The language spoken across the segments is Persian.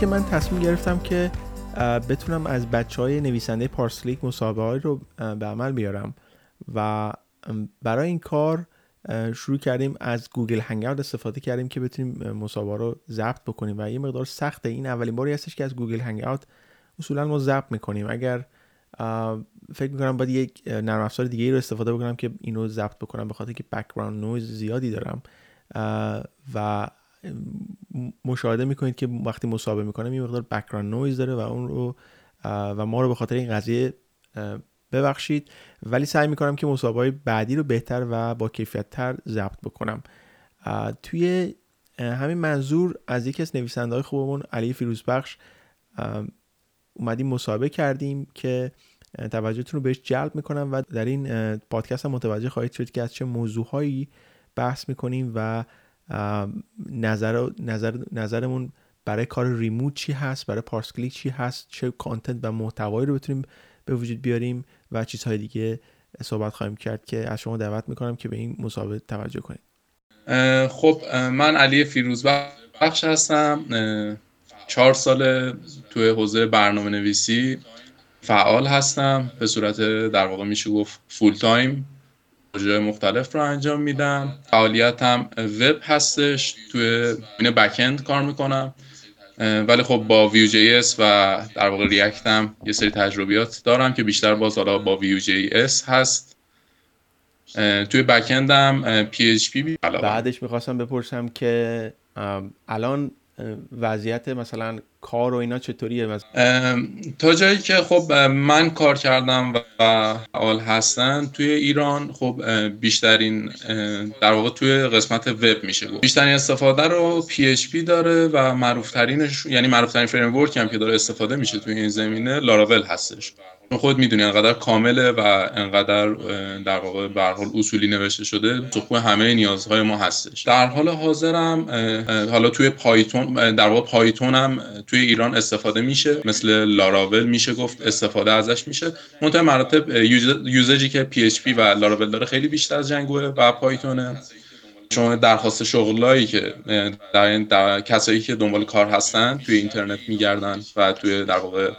که من تصمیم گرفتم که بتونم از بچه های نویسنده Parsclick مصاحبه رو به عمل بیارم و برای این کار شروع کردیم از Google Hangout استفاده کردیم که بتونیم مصاحبه رو ضبط بکنیم و یه مقدار سخته. این اولین باری هستش که از Google Hangout اصولا ما ضبط می‌کنیم. اگر فکر می‌کنم باید یک نرم افزار دیگه رو استفاده بکنم که اینو ضبط بکنم به خاطر که background noise زیادی دارم. و مشاهده می‌کنید که وقتی مصاحبه می‌کنم یه مقدار background noise داره و اون رو و ما رو به خاطر این قضیه ببخشید. ولی سعی می‌کنم که مصاحبه بعدی رو بهتر و با کیفیت تر ضبط بکنم. توی همین منظور از یکی از نویسنده های خوبمون علی فیروزبخش اومدیم مصاحبه کردیم که توجهتون رو بهش جلب می‌کنم و در این پادکست هم متوجه خواهید شد که از چه موضوعهایی بحث می‌کنیم و نظر, نظر نظرمون برای کار ریموت چی هست؟ برای پارس کلیک چی هست؟ چه کانتنت و محتوایی رو بتونیم به وجود بیاریم؟ و چیزهای دیگه صحبت خواهیم کرد که از شما دعوت می‌کنم که به این مسابقه توجه کنید. خب من علی فیروز بخش هستم. چهار سال توی حوزه برنامه نویسی فعال هستم. به صورت در واقع میشه گفت full time پروژه مختلف رو انجام میدم فعالیتم وب هستش توی این backend کار می‌کنم. ولی خب با Vue JS و در واقع React هم یه سری تجربیات دارم که بیشتر باز حالا با Vue JS هست توی backend م PHP بعدش می‌خواستم بپرسم که الان وضعیت مثلا کار و اینا چطوریه؟ تا جایی که خب من کار کردم و فعال هستن توی ایران خب بیشترین در واقع توی قسمت وب میشه گفت. بیشترین استفاده رو PHP داره و معروفترینش یعنی معروفترین فریم هم که داره استفاده میشه توی این زمینه لاراول هستش. خود می‌دونی انقدر کامله و انقدر در واقع به حال اصولی نوشته شده تو همه نیازهای ما هستش. در حال حاضرم حالا توی پایتون در واقع پایتون هم توی ایران استفاده میشه مثل لاراول میشه گفت استفاده ازش میشه. منتها مراتب usage ی که PHP و لاراول داره خیلی بیشتر از جنگوه و پایتونه. شما درخواست شغلایی که در, در کسایی که دنبال کار هستن توی اینترنت میگردن و توی در واقع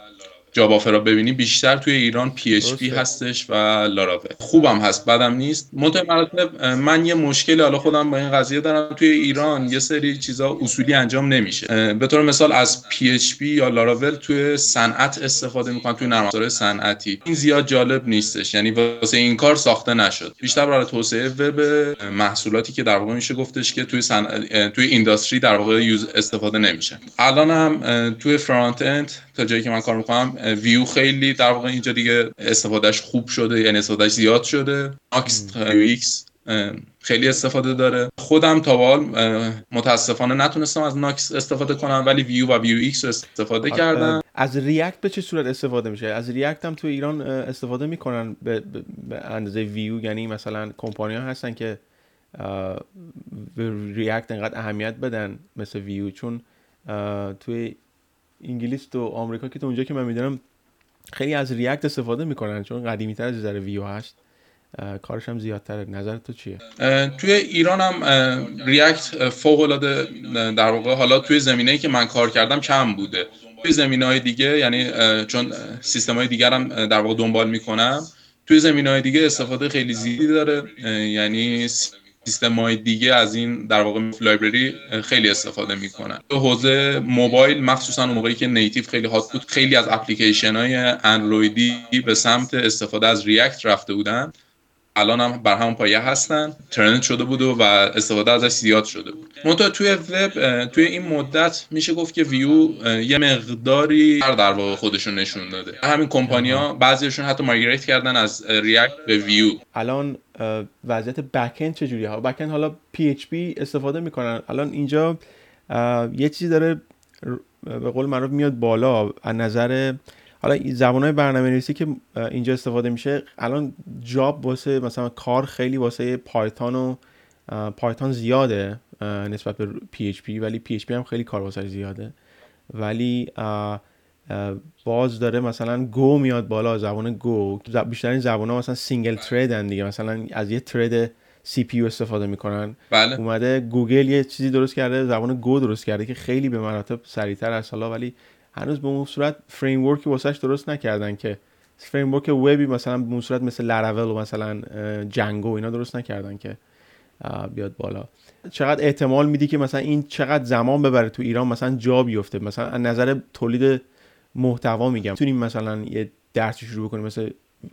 job ها را ببینی بیشتر توی ایران PHP هستش و لاراول خوبم هست بدم نیست. مراتب من یه مشکل حالا خودم با این قضیه دارم توی ایران یه سری چیزا اصولی انجام نمیشه. به طور مثال از PHP یا لاراول توی صنعت استفاده می‌کنن توی نرم افزار صنعتی. این زیاد جالب نیستش یعنی واسه این کار ساخته نشد. بیشتر برای توسعه وب محصولاتی که در واقع میشه گفتش که توی توی industry در واقع use استفاده نمیشه. الان هم توی front end تا جایی که من کار می‌کنم ویو خیلی در واقع اینجا دیگه استفادهش خوب شده یعنی استفادهش زیاد شده. ماکس ایکس استفاده داره. خودم تا حال متاسفانه نتونستم از ناکس استفاده کنم ولی Vue و Vuex رو استفاده کردم. از React به چه صورت استفاده میشه؟ از React هم تو ایران استفاده می‌کنن به, اندازه ویو یعنی مثلا کمپانی ها هستن که به ریاکت انقدر اهمیت بدن مثل ویو چون توی انگلیس و آمریکا که تو اونجا که من می‌دونم خیلی از ریاکت استفاده می‌کنن چون قدیمی تر از ویو هست کارش هم زیادتره نظر تو چیه؟ توی ایران هم ریاکت فوق العاده در واقع حالا توی زمینه‌ای که من کار کردم کم بوده. توی زمینه های دیگه یعنی چون سیستم های دیگر هم در واقع دنبال می‌کنم توی زمینه های دیگه استفاده خیلی زیادی داره. یعنی سیستم های دیگه از این در واقع لایبرری خیلی استفاده می‌کنن. تو حوزه موبایل مخصوصا اون موقعی که نیتیو خیلی هات بود خیلی از اپلیکیشن های اندرویدی به سمت استفاده از ریاکت رفته بودن. الان هم بر همون پایه هستن. ترند شده بود و استفاده ازش زیاد شده بود. منتها توی وب توی این مدت میشه گفت که ویو یه مقداری در واقع خودشون نشون داده. همین کمپانیا بعضیشون حتی مایگریت کردن از ریاکت به ویو الان وضعیت بکند چجوریه؟ ها؟ بکند حالا PHP استفاده می‌کنن. الان اینجا یه چیزی داره به قول معروف میاد بالا از نظر حالا زبان های برنامه نویسی که اینجا استفاده میشه الان جاب واسه مثلا کار خیلی واسه پایتون و پایتون زیاده نسبت به PHP ولی PHP هم خیلی کار واسه زیاده. ولی باز داره مثلا Go میاد بالا زبان Go بیشترین زبان ها مثلا single thread دیگه. مثلا از یه thread CPU استفاده می‌کنن. بله. اومده گوگل یه چیزی درست کرده زبان Go درست کرده که خیلی به مراتب سریعتر از حالا ولی هنوز به اون صورت framework ی واسش درست نکردن که framework وبی مثلا به اون صورت مثل لاراول و مثلا جنگو اینا درست نکردن که بیاد بالا. چقدر احتمال میدی که مثلا این چقدر زمان ببره تو ایران مثلا جا بیفته؟ مثلا از نظر تولید محتوا میگم. می‌تونیم مثلا یه درس شروع کنیم مثل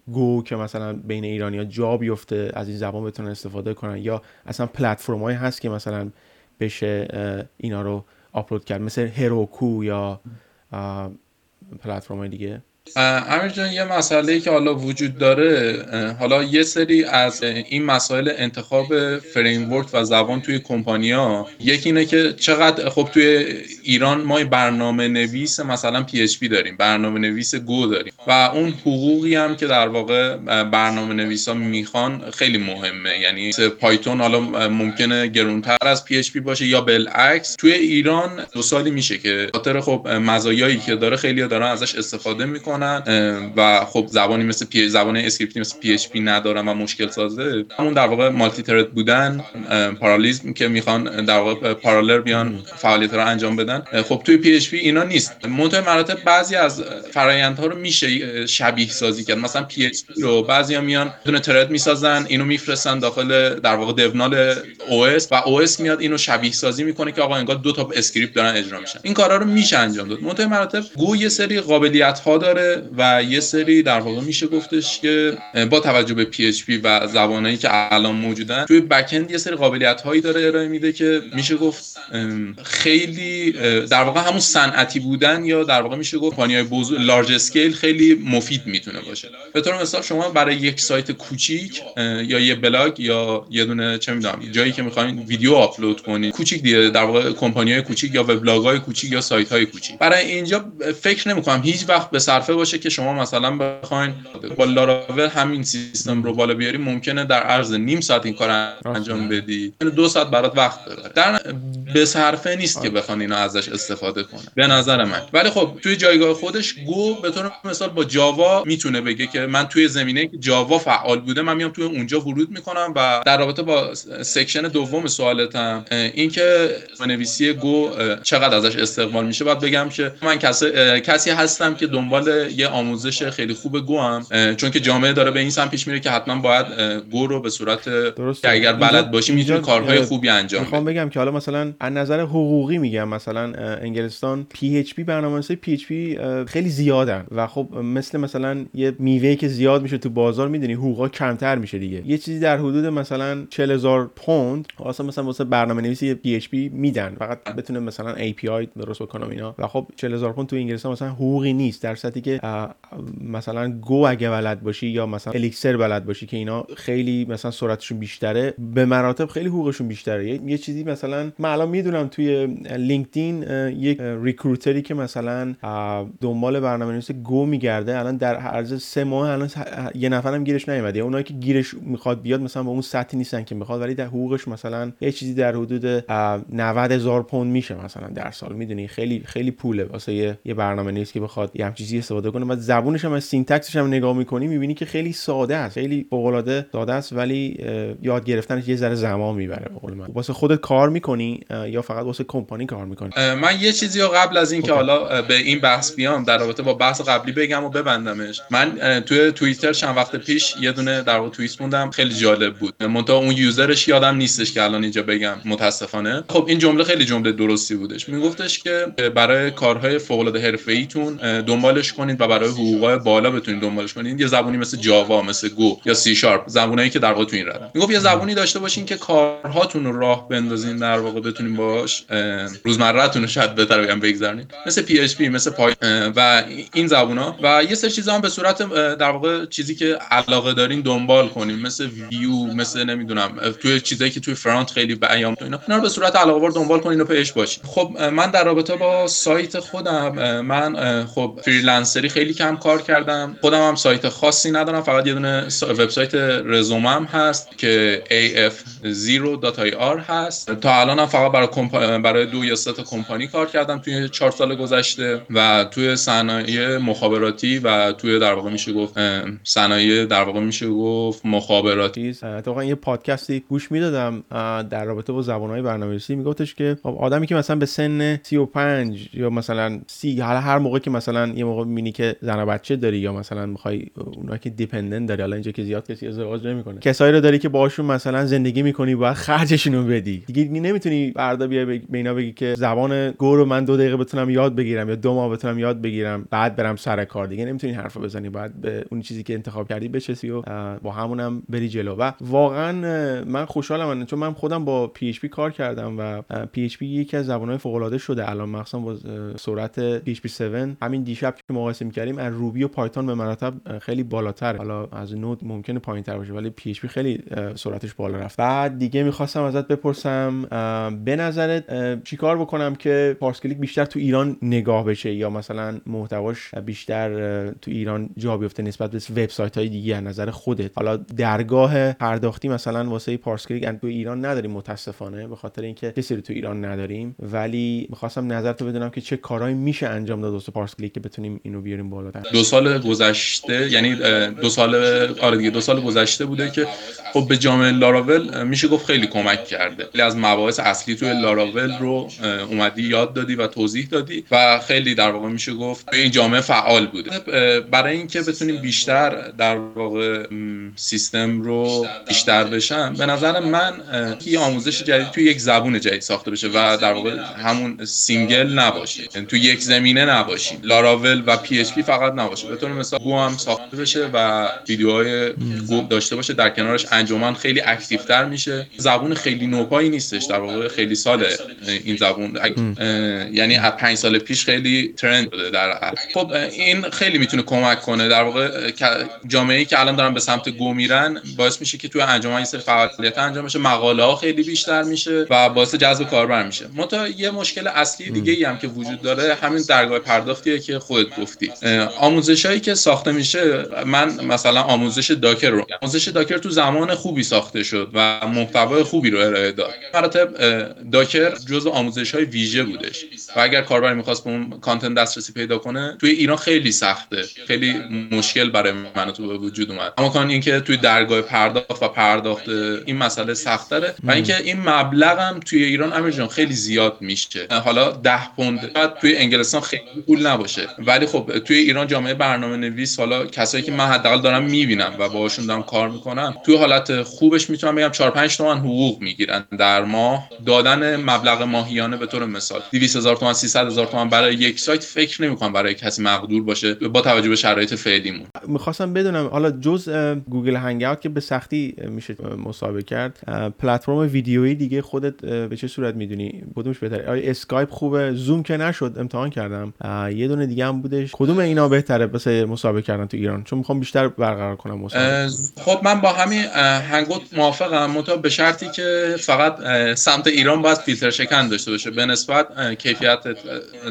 گو که مثلا بین ایرانی ها جا بیفته از این زبان بتونن استفاده کنن. یا اصلا پلتفرم هست که مثلا بشه اینا رو آپلود کرد. مثل هروکو یا پلتفرم دیگه. امیر جان یه مسئله که حالا وجود داره حالا یه سری از این مسائل انتخاب framework و زبان توی کمپانیا یکی اینه که چقدر خب توی ایران ما برنامه نویس مثلا PHP داریم برنامه نویس Go داریم و اون حقوقی هم که در واقع برنامه نویسا می‌خوان خیلی مهمه. یعنی پایتون حالا ممکنه گرونتر از PHP باشه یا بالعکس توی ایران دو سالی میشه که خاطر خب مزایایی که داره خیلی دارن ازش استفاده می‌کنن. و خب زبانی مثل PHP زبان اسکریپتی مثل PHP ندارن و مشکل سازه. همون در واقع multi thread بودن parallelism که می‌خوان در واقع parallel بیان فعالیت رو انجام بدن. خب توی PHP اینا نیست. منتها مراتب بعضی از فرآیندها رو میشه شبیه سازی کرد. مثلا PHP رو بعضیا میان دو تا thread می‌سازن اینو میفرستن داخل در واقع دونال OS و OS میاد اینو شبیه سازی می‌کنه که آقا انگار دو تا script دارن اجرا میشن. این کارا رو میشه انجام داد. منتها مراتب Go یه سری قابلیت ها داره. و یه سری در واقع میشه گفتش که با توجه به PHP و زبانایی که الان موجودن توی backend یه سری قابلیت هایی داره ارائه میده که میشه گفت خیلی در واقع همون صنعتی بودن یا در واقع میشه گفت های بزرگ large scale خیلی مفید می‌تونه باشه. به طور مثال شما برای یک سایت کوچیک یا یه بلاگ یا یه دونه چه می‌دونم جایی که می‌خواین ویدیو آپلود کنید کوچیک دیگه در واقع کمپانی های کوچیک یا وبلاگ های کوچیک یا سایت های کوچیک. برای اینجا فکر نمی‌کنم هیچ وقت به صرفه باشه که شما مثلا بخواین با لاراول همین سیستم رو بالا بیاری ممکنه در عرض نیم ساعت این کار انجام بدی. یعنی دو ساعت برات وقت داره. در به صرفه نیست که بخوان اینا ازش استفاده کنه. به نظر من. ولی خب توی جایگاه خودش گو به طور مثال با جاوا می‌تونه بگه که من توی زمینه که جاوا فعال بوده من میام توی اونجا ورود می‌کنم و در رابطه با سکشن دوم سوالتم اینکه نویسی Go چقدر ازش استقبال میشه؟ باید بگم که من کسی هستم که دنبال یه آموزش خیلی خوب Go هم چون که جامعه داره به این سمت پیش میره که حتما باید Go رو به صورت که اگر بلد باشی می‌تونی کارهای خوبی انجام می‌خوام بگم که حالا مثلا از نظر حقوقی میگم مثلا انگلستان پی اچ پی برنامه‌نویسی پی اچ پی خیلی زیادن و خب مثل مثلا یه میوه که زیاد میشه تو بازار می‌دونی حقوقا کمتر میشه دیگه. یه چیزی در حدود مثلا 40000 پوند واسه مثلا واسه برنامه‌نویسی PHP میدن. فقط بتونه مثلا API درست بکنه اینا. و خب 40000 پوند تو انگلستان مثلا حقوقی نیست در صورتی که مثلا Go اگه بلد باشی یا مثلا Elixir بلد باشی که اینا خیلی مثلا سرعتشون بیشتره به مراتب خیلی حقوقشون بیشتره. یه, چیزی مثلا من الان می‌دونم توی LinkedIn یک recruiter ی که مثلا دنبال برنامه نویس Go میگرده الان در عرض سه ماه الان یه نفرم گیرش نیومده. اونایی که گیرش می‌خواد بیاد مثلا با اون سطحی نیستن که می‌خواد ولی در حقوقش مثلا یه چیزی در حدود 90 هزار پوند میشه مثلا در سال. می‌دونی؟ خیلی خیلی پوله واسه یه برنامه نویس که بخواد یه چیزی کنه و زبونش هم از syntax ش هم نگاه می‌کنی می‌بینی که خیلی ساده است خیلی فوق العاده ساده است ولی یاد گرفتنش یه ذره زمان می‌بره به قول من. واسه خودت کار می‌کنی یا فقط واسه کمپانی کار می‌کنی؟ من یه چیزی رو قبل از اینکه حالا به این بحث بیام در رابطه با بحث قبلی بگم و ببندمش. من توی توییتر چند وقت پیش یه دونه در واقع توییت موندم خیلی جالب بود. منتها اون یوزرش یادم نیستش که الان اینجا بگم متاسفانه. خب این جمله خیلی جمله درستی بودش. میگفتش که برای کارهای فوق العاده حرفه‌ایتون دنبالش کنید و برای حقوق بالا بتونید دنبالش کنید. یه زبونی مثل جاوا مثل گو یا سی شارپ. زبونایی که در واقع تو این ردن می‌گفت یه زبونی داشته باشین که کارهاتون رو راه بندازین در واقع بتونین باش روزمرهتون رو شاید بهتر بگم بگذارین مثل PHP مثل پای و این زبونا. و یه سری چیزا هم به صورت در واقع چیزی که علاقه دارین دنبال کنین. مثل ویو مثل نمی‌دونم توی چیزایی که توی front خیلی میان تو اینا. اینا رو به صورت علاقه بار دنبال کنین و پیش باشین. خب من در رابطه با سایت خودم من خب freelancer ی خیلی کم کار کردم. خودم هم سایت خاصی ندارم فقط یه دونه وبسایت رزومه‌م هست که af0.ir هست. تا الان هم فقط برای برای دو یا سه کمپانی کار کردم توی چهار سال گذشته و توی صنایع مخابراتی و توی در واقع میشه گفت صنایع در واقع میشه گفت مخابراتی. اتفاقا یه پادکستی گوش می‌دادم در رابطه با زبانهای برنامه‌نویسی میگفتش که خب آدمی که مثلا به سن 35 یا مثلا 30 حالا هر موقع که مثلا یه موقع می‌بینی که زن و بچه داری یا مثلا می‌خوای اونا که دیپندنت داری حالا اینجا که زیاد کسی ازدواج نمی‌کنه. کسایی رو داری که باشون مثلا زندگی می‌کنی باید خرجشون رو بدی. دیگه نمی‌تونی فردا بیا به اینا بگی که زبان گو رو من دو دقیقه بتونم یاد بگیرم یا دو ماه بتونم یاد بگیرم بعد برم سر کار. دیگه نمی‌تونی حرف بزنی. باید به اون چیزی که انتخاب کردی بچسی و با همونم بری جلو. و واقعا من خوشحالم چون من خودم با PHP کار کردم و PHP یکی از زبانهای فوق العاده شده. الان مخصوصا با سرعت PHP 7 همین دیشب که مقایسه می‌کردیم از Ruby و پایتون به مراتب خیلی بالاتر حالا از Node ممکنه پایینتر باشه ولی PHP خیلی سرعتش بالا رفت. بعد دیگه می‌خواستم ازت بپرسم به نظرت چیکار بکنم که پارس کلیک بیشتر تو ایران نگاه بشه یا مثلا محتواش بیشتر تو ایران جا بیفته نسبت به وبسایت های دیگه از نظر خودت؟ حالا درگاه پرداختی مثلا واسه پارس کلیک تو ایران نداریم متاسفانه به خاطر اینکه کسی رو تو ایران نداریم. ولی می‌خواستم نظر تو بدونم که چه کارهایی میشه انجام داد واسه پارس کلیک که بتونیم اینو بیاریم بالا دو سال گذشته یعنی دو سال آره دیگه دو سال گذشته بوده که خب به جامعه لاراول میشه گفت خیلی کمک کرده. خیلی از مباحث اصلی توی لاراول رو اومدی یاد دادی و توضیح دادی و خیلی در واقع میشه گفت این جامعه فعال بوده. برای اینکه بتونیم بیشتر در واقع سیستم رو بیشتر بشن به نظر من یه آموزش جدید توی یک زبون جدید ساخته بشه و در واقع همون single نباشه. یعنی توی یک زمینه نباشیم. Laravel و PHP فقط نباشه. به طور مثال Go هم ساخته بشه و ویدیوهای Go داشته باشه در کنارش انجمن خیلی active میشه. زبون خیلی نوپایی نیستش در واقع خیلی ساله این زبون. یعنی از پنج سال پیش خیلی ترند بوده در خب این خیلی می‌تونه کمک کنه. در واقع جامعه ای که الان دارن به سمت گو میرن باعث میشه که توی انجمن یه سری فعالیت انجام بشه. مقاله ها خیلی بیشتر میشه و باعث جذب کاربر میشه. منتها یه مشکل اصلی دیگه ای هم که وجود داره همین درگاه پرداختیه که خودت گفتی آموزش هایی که ساخته میشه من مثلا آموزش داکر رو آموزش داکر تو زمان خوبی ساخته شد و محتوای خوبی رو ارائه داد. مراتب داکر جزء آموزش های ویژه بودش و اگر کاربر می‌خواست به اون کانتنت دسترسی پیدا کنه توی ایران خیلی سخته. خیلی مشکل برای من تو به وجود اومد. اما کان اینکه توی درگاه پرداخت و پرداخت این مسئله سخت داره و اینکه این مبلغ هم توی ایران امیر جان خیلی زیاد میشه. حالا 10 پوند توی انگلستان خیلی پول نباشه. ولی خب توی ایران جامعه برنامه نویس حالا کسایی که من حداقل دارم می‌بینم و باهاشون دارم کار می‌کنم توی حالت خوبش می‌تونم بگم 4 5 تومن حقوق می‌گیرن در ماه. دادن مبلغ ماهیانه به طور مثال 200 هزار تومان 300 هزار تومان برای یک سایت فکر نمی‌کنم برای کسی مقدور باشه با توجه به شرایط فعلیمون. می‌خواستم بدونم حالا جز گوگل Hangout که به سختی میشه مصاحبه کرد پلتفرم ویدیویی دیگه خودت به چه صورت می‌دونی؟ کدومش بهتره؟ اسکایپ خوبه؟ زوم که نشد امتحان کردم. یه دونه دیگه هم بودش. کدوم اینا بهتره واسه مصاحبه کردن تو ایران؟ چون می‌خوام بیشتر برقرار کنم مصاحبه. خب من با همین Hangout موافقم. منتها به شرطی که فقط سمت ایران باید فیلتر شکن داشته باشه. به نسبت کیفیت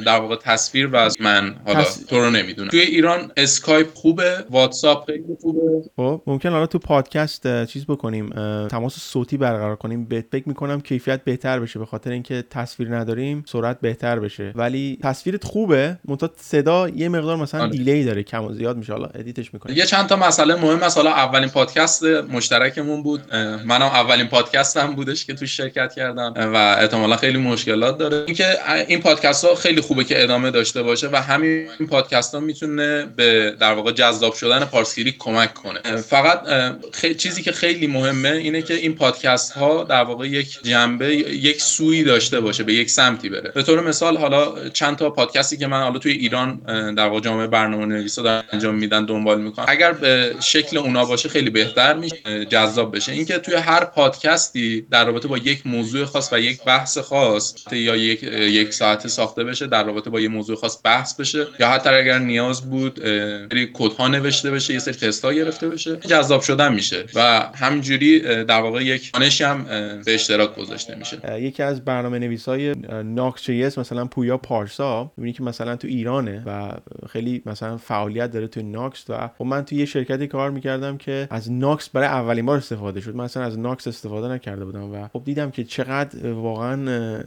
در واقع تصویر و من حالا تو رو نمی‌دونم. توی ایران اسکایپ خوبه واتساپ خیلی خوبه. خب ممکن حالا تو پادکست چیز بکنیم تماس صوتی برقرار کنیم. به فکر می‌کنم کیفیت بهتر بشه به خاطر اینکه تصویر نداریم سرعت بهتر بشه. ولی تصویرت خوبه. منتها صدا یه مقدار مثلا آره. delay داره کم و زیاد میشه. حالا edit ش می‌کنیم. یه چند تا مسئله مهم است. حالا اولین پادکست مشترکمون بود. منم اولین پادکستم بودش که تو شرکت کردم. و احتمالا خیلی مشکلات داره. اینکه این پادکست ها خیلی خوبه که ادامه داشته باشه و همین پادکست ها می‌تونه به در واقع جذاب شدن پارسکیری کمک کنه. فقط چیزی که خیلی مهمه اینه که این پادکست ها در واقع یک جنبه یک سوی داشته باشه به یک سمتی بره. به طور مثال حالا چند تا پادکستی که من حالا توی ایران در واقع جامعه برنامه نویسا دارن انجام میدن دنبال می‌کنن. اگر به شکل اونا باشه خیلی بهتر میشه جذاب بشه. اینکه توی هر پادکستی در رابطه با یک موضوع خاص و یک بحث خاص یا یک یک ساعت ساخته بشه در رابطه با یک موضوع خاص بحث بشه. یا حتی اگر نیاز بود سری کدها نوشته بشه یه سری تست گرفته بشه جذاب شدن میشه. و همینجوری در واقع یک دانشی هم به اشتراک گذاشته میشه. یکی از برنامه نویسای Nuxt.js مثلا پویا پارسا می‌بینی که مثلا تو ایرانه و خیلی مثلا فعالیت داره توی ناکس و خب من توی یه شرکتی کار می‌کردم که از ناکس برای اولین بار استفاده شد. مثلا از ناکس استفاده نکرده بودم و خب دیدم که چقدر واقعا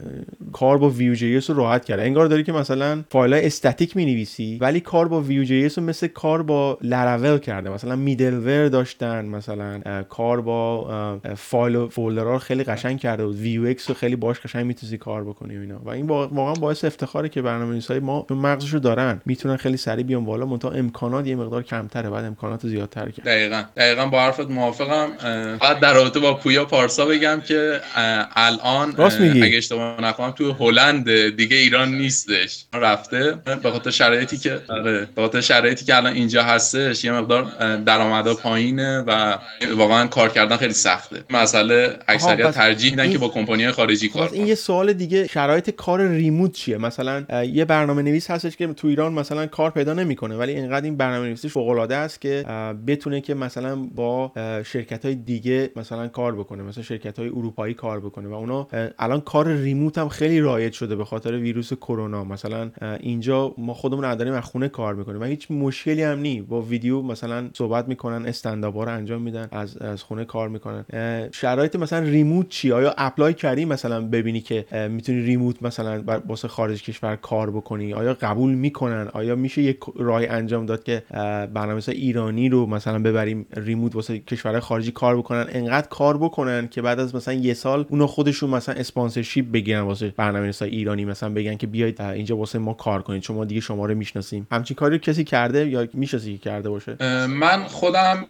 کار با Vue.js رو راحت کرده. انگار داری که مثلا فایل استاتیک می نویسی ولی کار با Vue.js رو مثل کار با لراول کرده. مثلا middleware داشتن مثلا کار با فایل و folder ها خیلی قشنگ کرده بود. Vuex رو خیلی باش قشنگ می‌تونی کار بکنی اینا. و این واقعا باعث افتخاره که برنامه‌نویسای ما مغزشو دارن. می‌تونن خیلی سریع بیان بالا منتها امکانات یه مقدار کمتره بعد امکانات زیادتر کرد. دقیقا. دقیقا با حرفت موافقم. بعد در رابطه با پویا پارسا بگم که الان اگه اشتباه نکنم تو هلند دیگه ایران نیستش. رفته. به خاطر شرایطی که آره، به خاطر شرایطی که الان اینجا هستش یه مقدار درآمدا پایینه و واقعا کار کردن خیلی سخته. مسئله اکثریت ترجیح میدن که با کمپانی خارجی کار این یه سوال دیگه شرایط کار ریموت چیه؟ مثلا یه برنامه نویس هستش که تو ایران مثلا کار پیدا نمی‌کنه ولی اینقدر این برنامه نویسیش فوق العاده است که بتونه که مثلا با شرکت های دیگه مثلا کار بکنه مثلا شرکت های اروپایی کار بکنه و اونا الان کار ریموت هم خیلی رایج شده به خاطر ویروس کرونا. مثلا اینجا ما خودمون نداریم از خونه کار می‌کنیم و هیچ مشکلی هم نی. با ویدیو مثلا صحبت می‌کنن استنداپ رو انجام میدن از از خونه کار می‌کنن. شرایط مثلا remote چی؟ آیا apply کردی مثلا ببینی که می‌تونی remote مثلا واسه خارج کشور کار بکنی؟ آیا قبول می‌کنن؟ آیا میشه یک راه انجام داد که برنامه ایرانی رو مثلا ببریم remote واسه کشورهای خارجی کار بکنن انقدر کار بکنن که بعد از مثلا یه سال اونا خودشون مثلا sponsorship بگیرن واسه برنامه‌نویسای ایرانی مثلا بگن که بیاید اینجا واسه ما کار کنید چون ما دیگه شما رو می‌شناسیم. همچین کاری کسی کرده یا می‌شناسی که کرده باشه؟ من خودم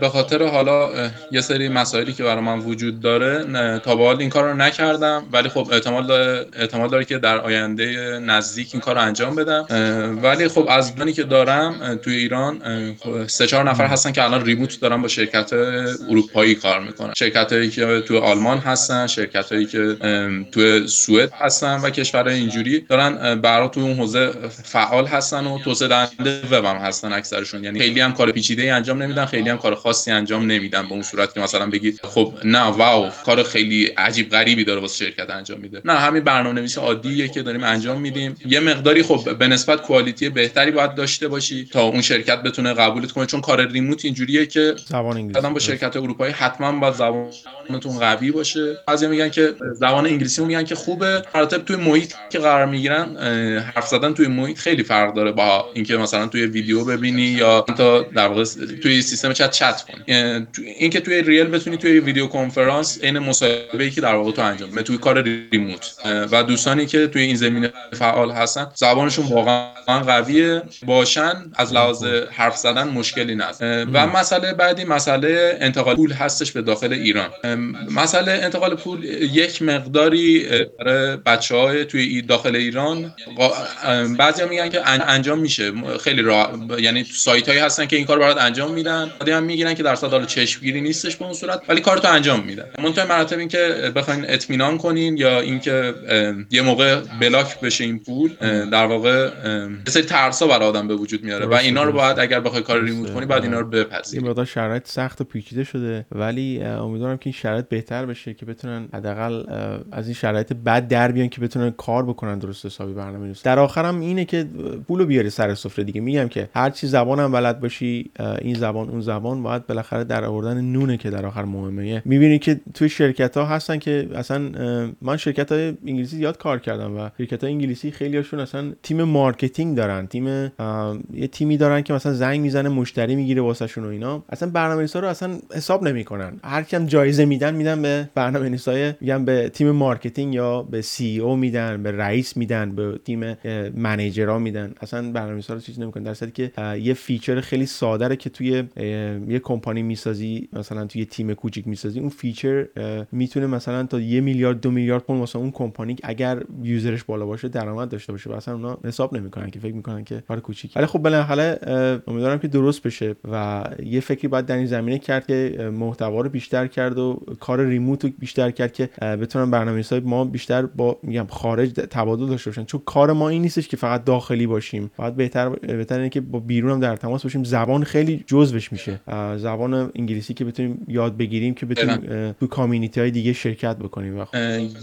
به خاطر حالا یه سری مسائلی که برای من وجود داره تا به حال این کار رو نکردم ولی خب احتمال داره احتمال داره که در آینده نزدیک این کار انجام بدم. ولی خب از دانی که دارم توی ایران سه چهار نفر هستن که الان ریموت دارن با شرکت اروپایی کار می‌کنن. شرکت هایی که توی آلمان هستن شرکت هایی که توی سوئد هستن و کشورهای اینجوری دارن برای تو اون حوزه فعال هستن و توسعه دهنده وب هم هستن اکثرشون. یعنی خیلی هم کار پیچیده ای انجام نمیدن خیلی هم کار خاصی انجام نمیدن به اون صورت که مثلا بگید خب نه واو کار خیلی عجیب غریبی داره واسه شرکت انجام میده. نه همین برنامه‌نویسی عادیه که داریم انجام میدیم. یه مقداری خب به نسبت کوالیتی بهتری باید داشته باشی تا اون شرکت بتونه قبولت کنه. چون کار ریموت اینجوریه که زبان انگلیسی. با شرکت اروپایی حتما باید زبانتون قوی باشه. بعضی میگن که زبان انگلیسی میگن که خوبه. مراتب توی محیط که قرار می‌گیرن حرف زدن توی محیط خیلی فرق داره با اینکه مثلا توی ویدیو ببینی یا تا در واقع توی سیستم چت چت کنی. اینکه توی ریل بتونی توی ویدیو کنفرانس عین مصاحبه که در واقع تو انجام توی کار ریموت. و دوستانی که توی این زمینه فعال هستن زبانشون واقعا قویه باشن از لحاظ حرف زدن مشکلی نداره و مسئله بعدی مسئله انتقال پول هستش به داخل ایران. مسئله انتقال پول یک مقداری برای بچه های توی داخل ایران بعضی میگن که انجام میشه. خیلی را یعنی سایت هایی هستن که این کار برات انجام میدن. بعضی هم می‌گیرن که در حال چشمگیری نیستش به اون صورت ولی کارتو انجام میدن. منتها مراتب این که بخواین اطمینان کنین یا اینکه یه موقع بلاک بشه این پول در واقع ترسا برای آدم به وجود میاره و اینا رو باید اگر بخوای کار ریموت کنی بعد اینا رو بپذیری. این مقدار شرایط سخت و پیچیده شده ولی امیدوارم که این شرایط بهتر بشه که بتونن حداقل از این شرایط بد در بیان که بتونن کار بکنن درست حسابی برنامه در آخرم اینه که پولو بیاری سر سفره دیگه. میگم که هر چی زبانم بلد باشی این زبان اون زبان باید بالاخره در آوردن نونه که در آخر مهمه. می‌بینی که توی شرکت ها هستن که اصلا من شرکت های انگلیسی زیاد کار کردم و شرکت های انگلیسی خیلی هاشون اصلا تیم marketing دارن. تیم یه تیمی دارن که مثلا زنگ می‌زنه مشتری می‌گیره واسهشون و اینا. اصلا برنامه‌نویسا رو اصلا حساب نمی‌کنن. هر کم جایزه میدن میدن به برنامه‌نویسای میگن به تیم marketing یا به CEO میدن به رئیس میدن به تیم manager ها میدن. اصلا برنامه‌نویسا رو چیز نمی‌کنن. در که یه feature خیلی ساده که توی یه کمپانی می‌سازی مثلا توی تیم کوچیک می‌سازی. اون feature می‌تونه مثلا تا یه میلیارد دو میلیارد پوند واسه اون کمپانی اگر user ش بالا باشه درآمد داشته باشه. و اصلا اونا حساب نمی‌کنن که می‌کنن که کار کوچیک ولی خب بالاخره امیدوارم که درست بشه و یه فکری باید در این زمینه کرد که محتوا رو بیشتر کرد و کار remote رو بیشتر کرد که بتونن برنامه‌نویسای ما بیشتر با میگم خارج تبادل داشته باشن. چون کار ما این نیستش که فقط داخلی باشیم. باید بهتر بهتر اینه که با بیرون هم در تماس باشیم. زبان خیلی جزوش میشه. زبان انگلیسی که بتونیم یاد بگیریم که بتونیم تو کامیونیتی های دیگه شرکت بکنیم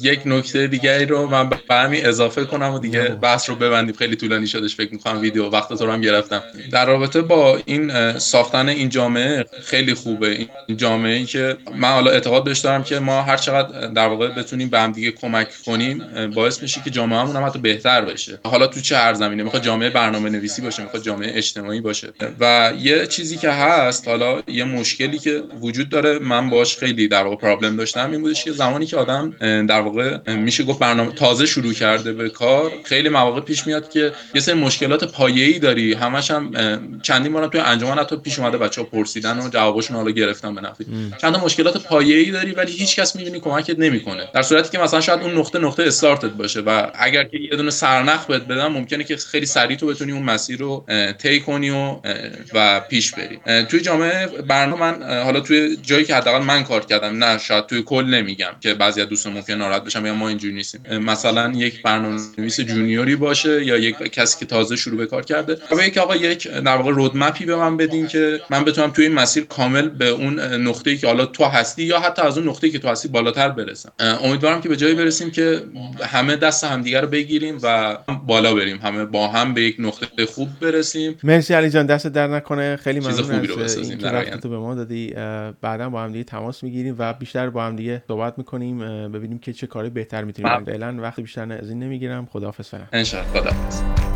یک نکته دیگری رو من به همین اضافه کنم و دیگه بحث رو ببندیم. خیلی طولانی شدش. فکر می‌کنم ویدیو وقت تو هم گرفتم. در رابطه با این ساختن این جامعه خیلی خوبه. این جامعه ای که من حالا اعتقاد بهش که ما هر چقدر در واقع بتونیم به هم دیگه کمک کنیم باعث میشه که جامعهمون هم حتی بهتر بشه. حالا تو چه هر زمینه می‌خواد جامعه برنامه نویسی باشه می‌خواد جامعه اجتماعی باشه. و یه چیزی که هست حالا یه مشکلی که وجود داره من باش خیلی در واقع پرابلم داشتم این بودش که زمانی که آدم در واقع میشه گفت برنامه تازه شروع کرده به کار خیلی مواقع پیش میاد که یه سری مشکلات پایه‌ای داری؟ همش هم چندین بارم توی انجمن حتی پیش اومده بچه‌ها پرسیدن و جوابشون حالا گرفتم به نفع چند مشکلات پایه‌ای داری ولی هیچ کس می‌بینی کمکت نمی‌کنه. در صورتی که مثلا شاید اون نقطه نقطه استارتت باشه و اگر که یه دونه سرنخ بهت بدم ممکنه که خیلی سریع تو بتونی اون مسیر رو طی کنی و و پیش بری. توی جامعه برنامه من حالا توی جایی که حداقل من کار کردم نه شاید توی کل نمیگم که بعضی از دوستان ممکن ناراحت بشن یا ما اینجوری نیستیم. مثلا یک برنامه‌نویس جونیوری باشه یا یک کسی که تازه شروع به کار کرده. و یک آقا یک در واقع رودمپی به من بدین که من بتونم توی این مسیر کامل به اون نقطه‌ای که حالا تو هستی یا حتی از اون نقطه‌ای که تو هستی بالاتر برسم. امیدوارم که به جایی برسیم که همه دست همدیگه رو بگیریم و بالا بریم. همه با هم به یک نقطه خوب برسیم. مرسی علی جان دست در نکنه. خیلی ممنون از اینکه وقت به ما دادی. بعدا با هم دیگه تماس می‌گیریم و بیشتر با هم دیگه صحبت می‌کنیم. ببینیم که چه کاری بهتر می‌تونیم. فعلا وقت بیشتر از این نمی‌گیرم. خداحافظ فعلا. ان خداحافظ.